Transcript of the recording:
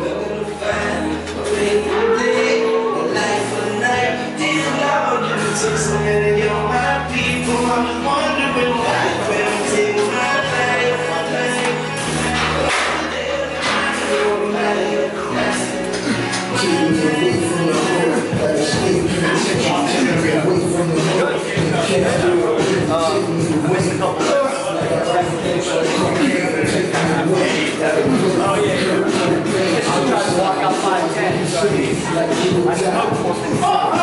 Pelo ferro. I'll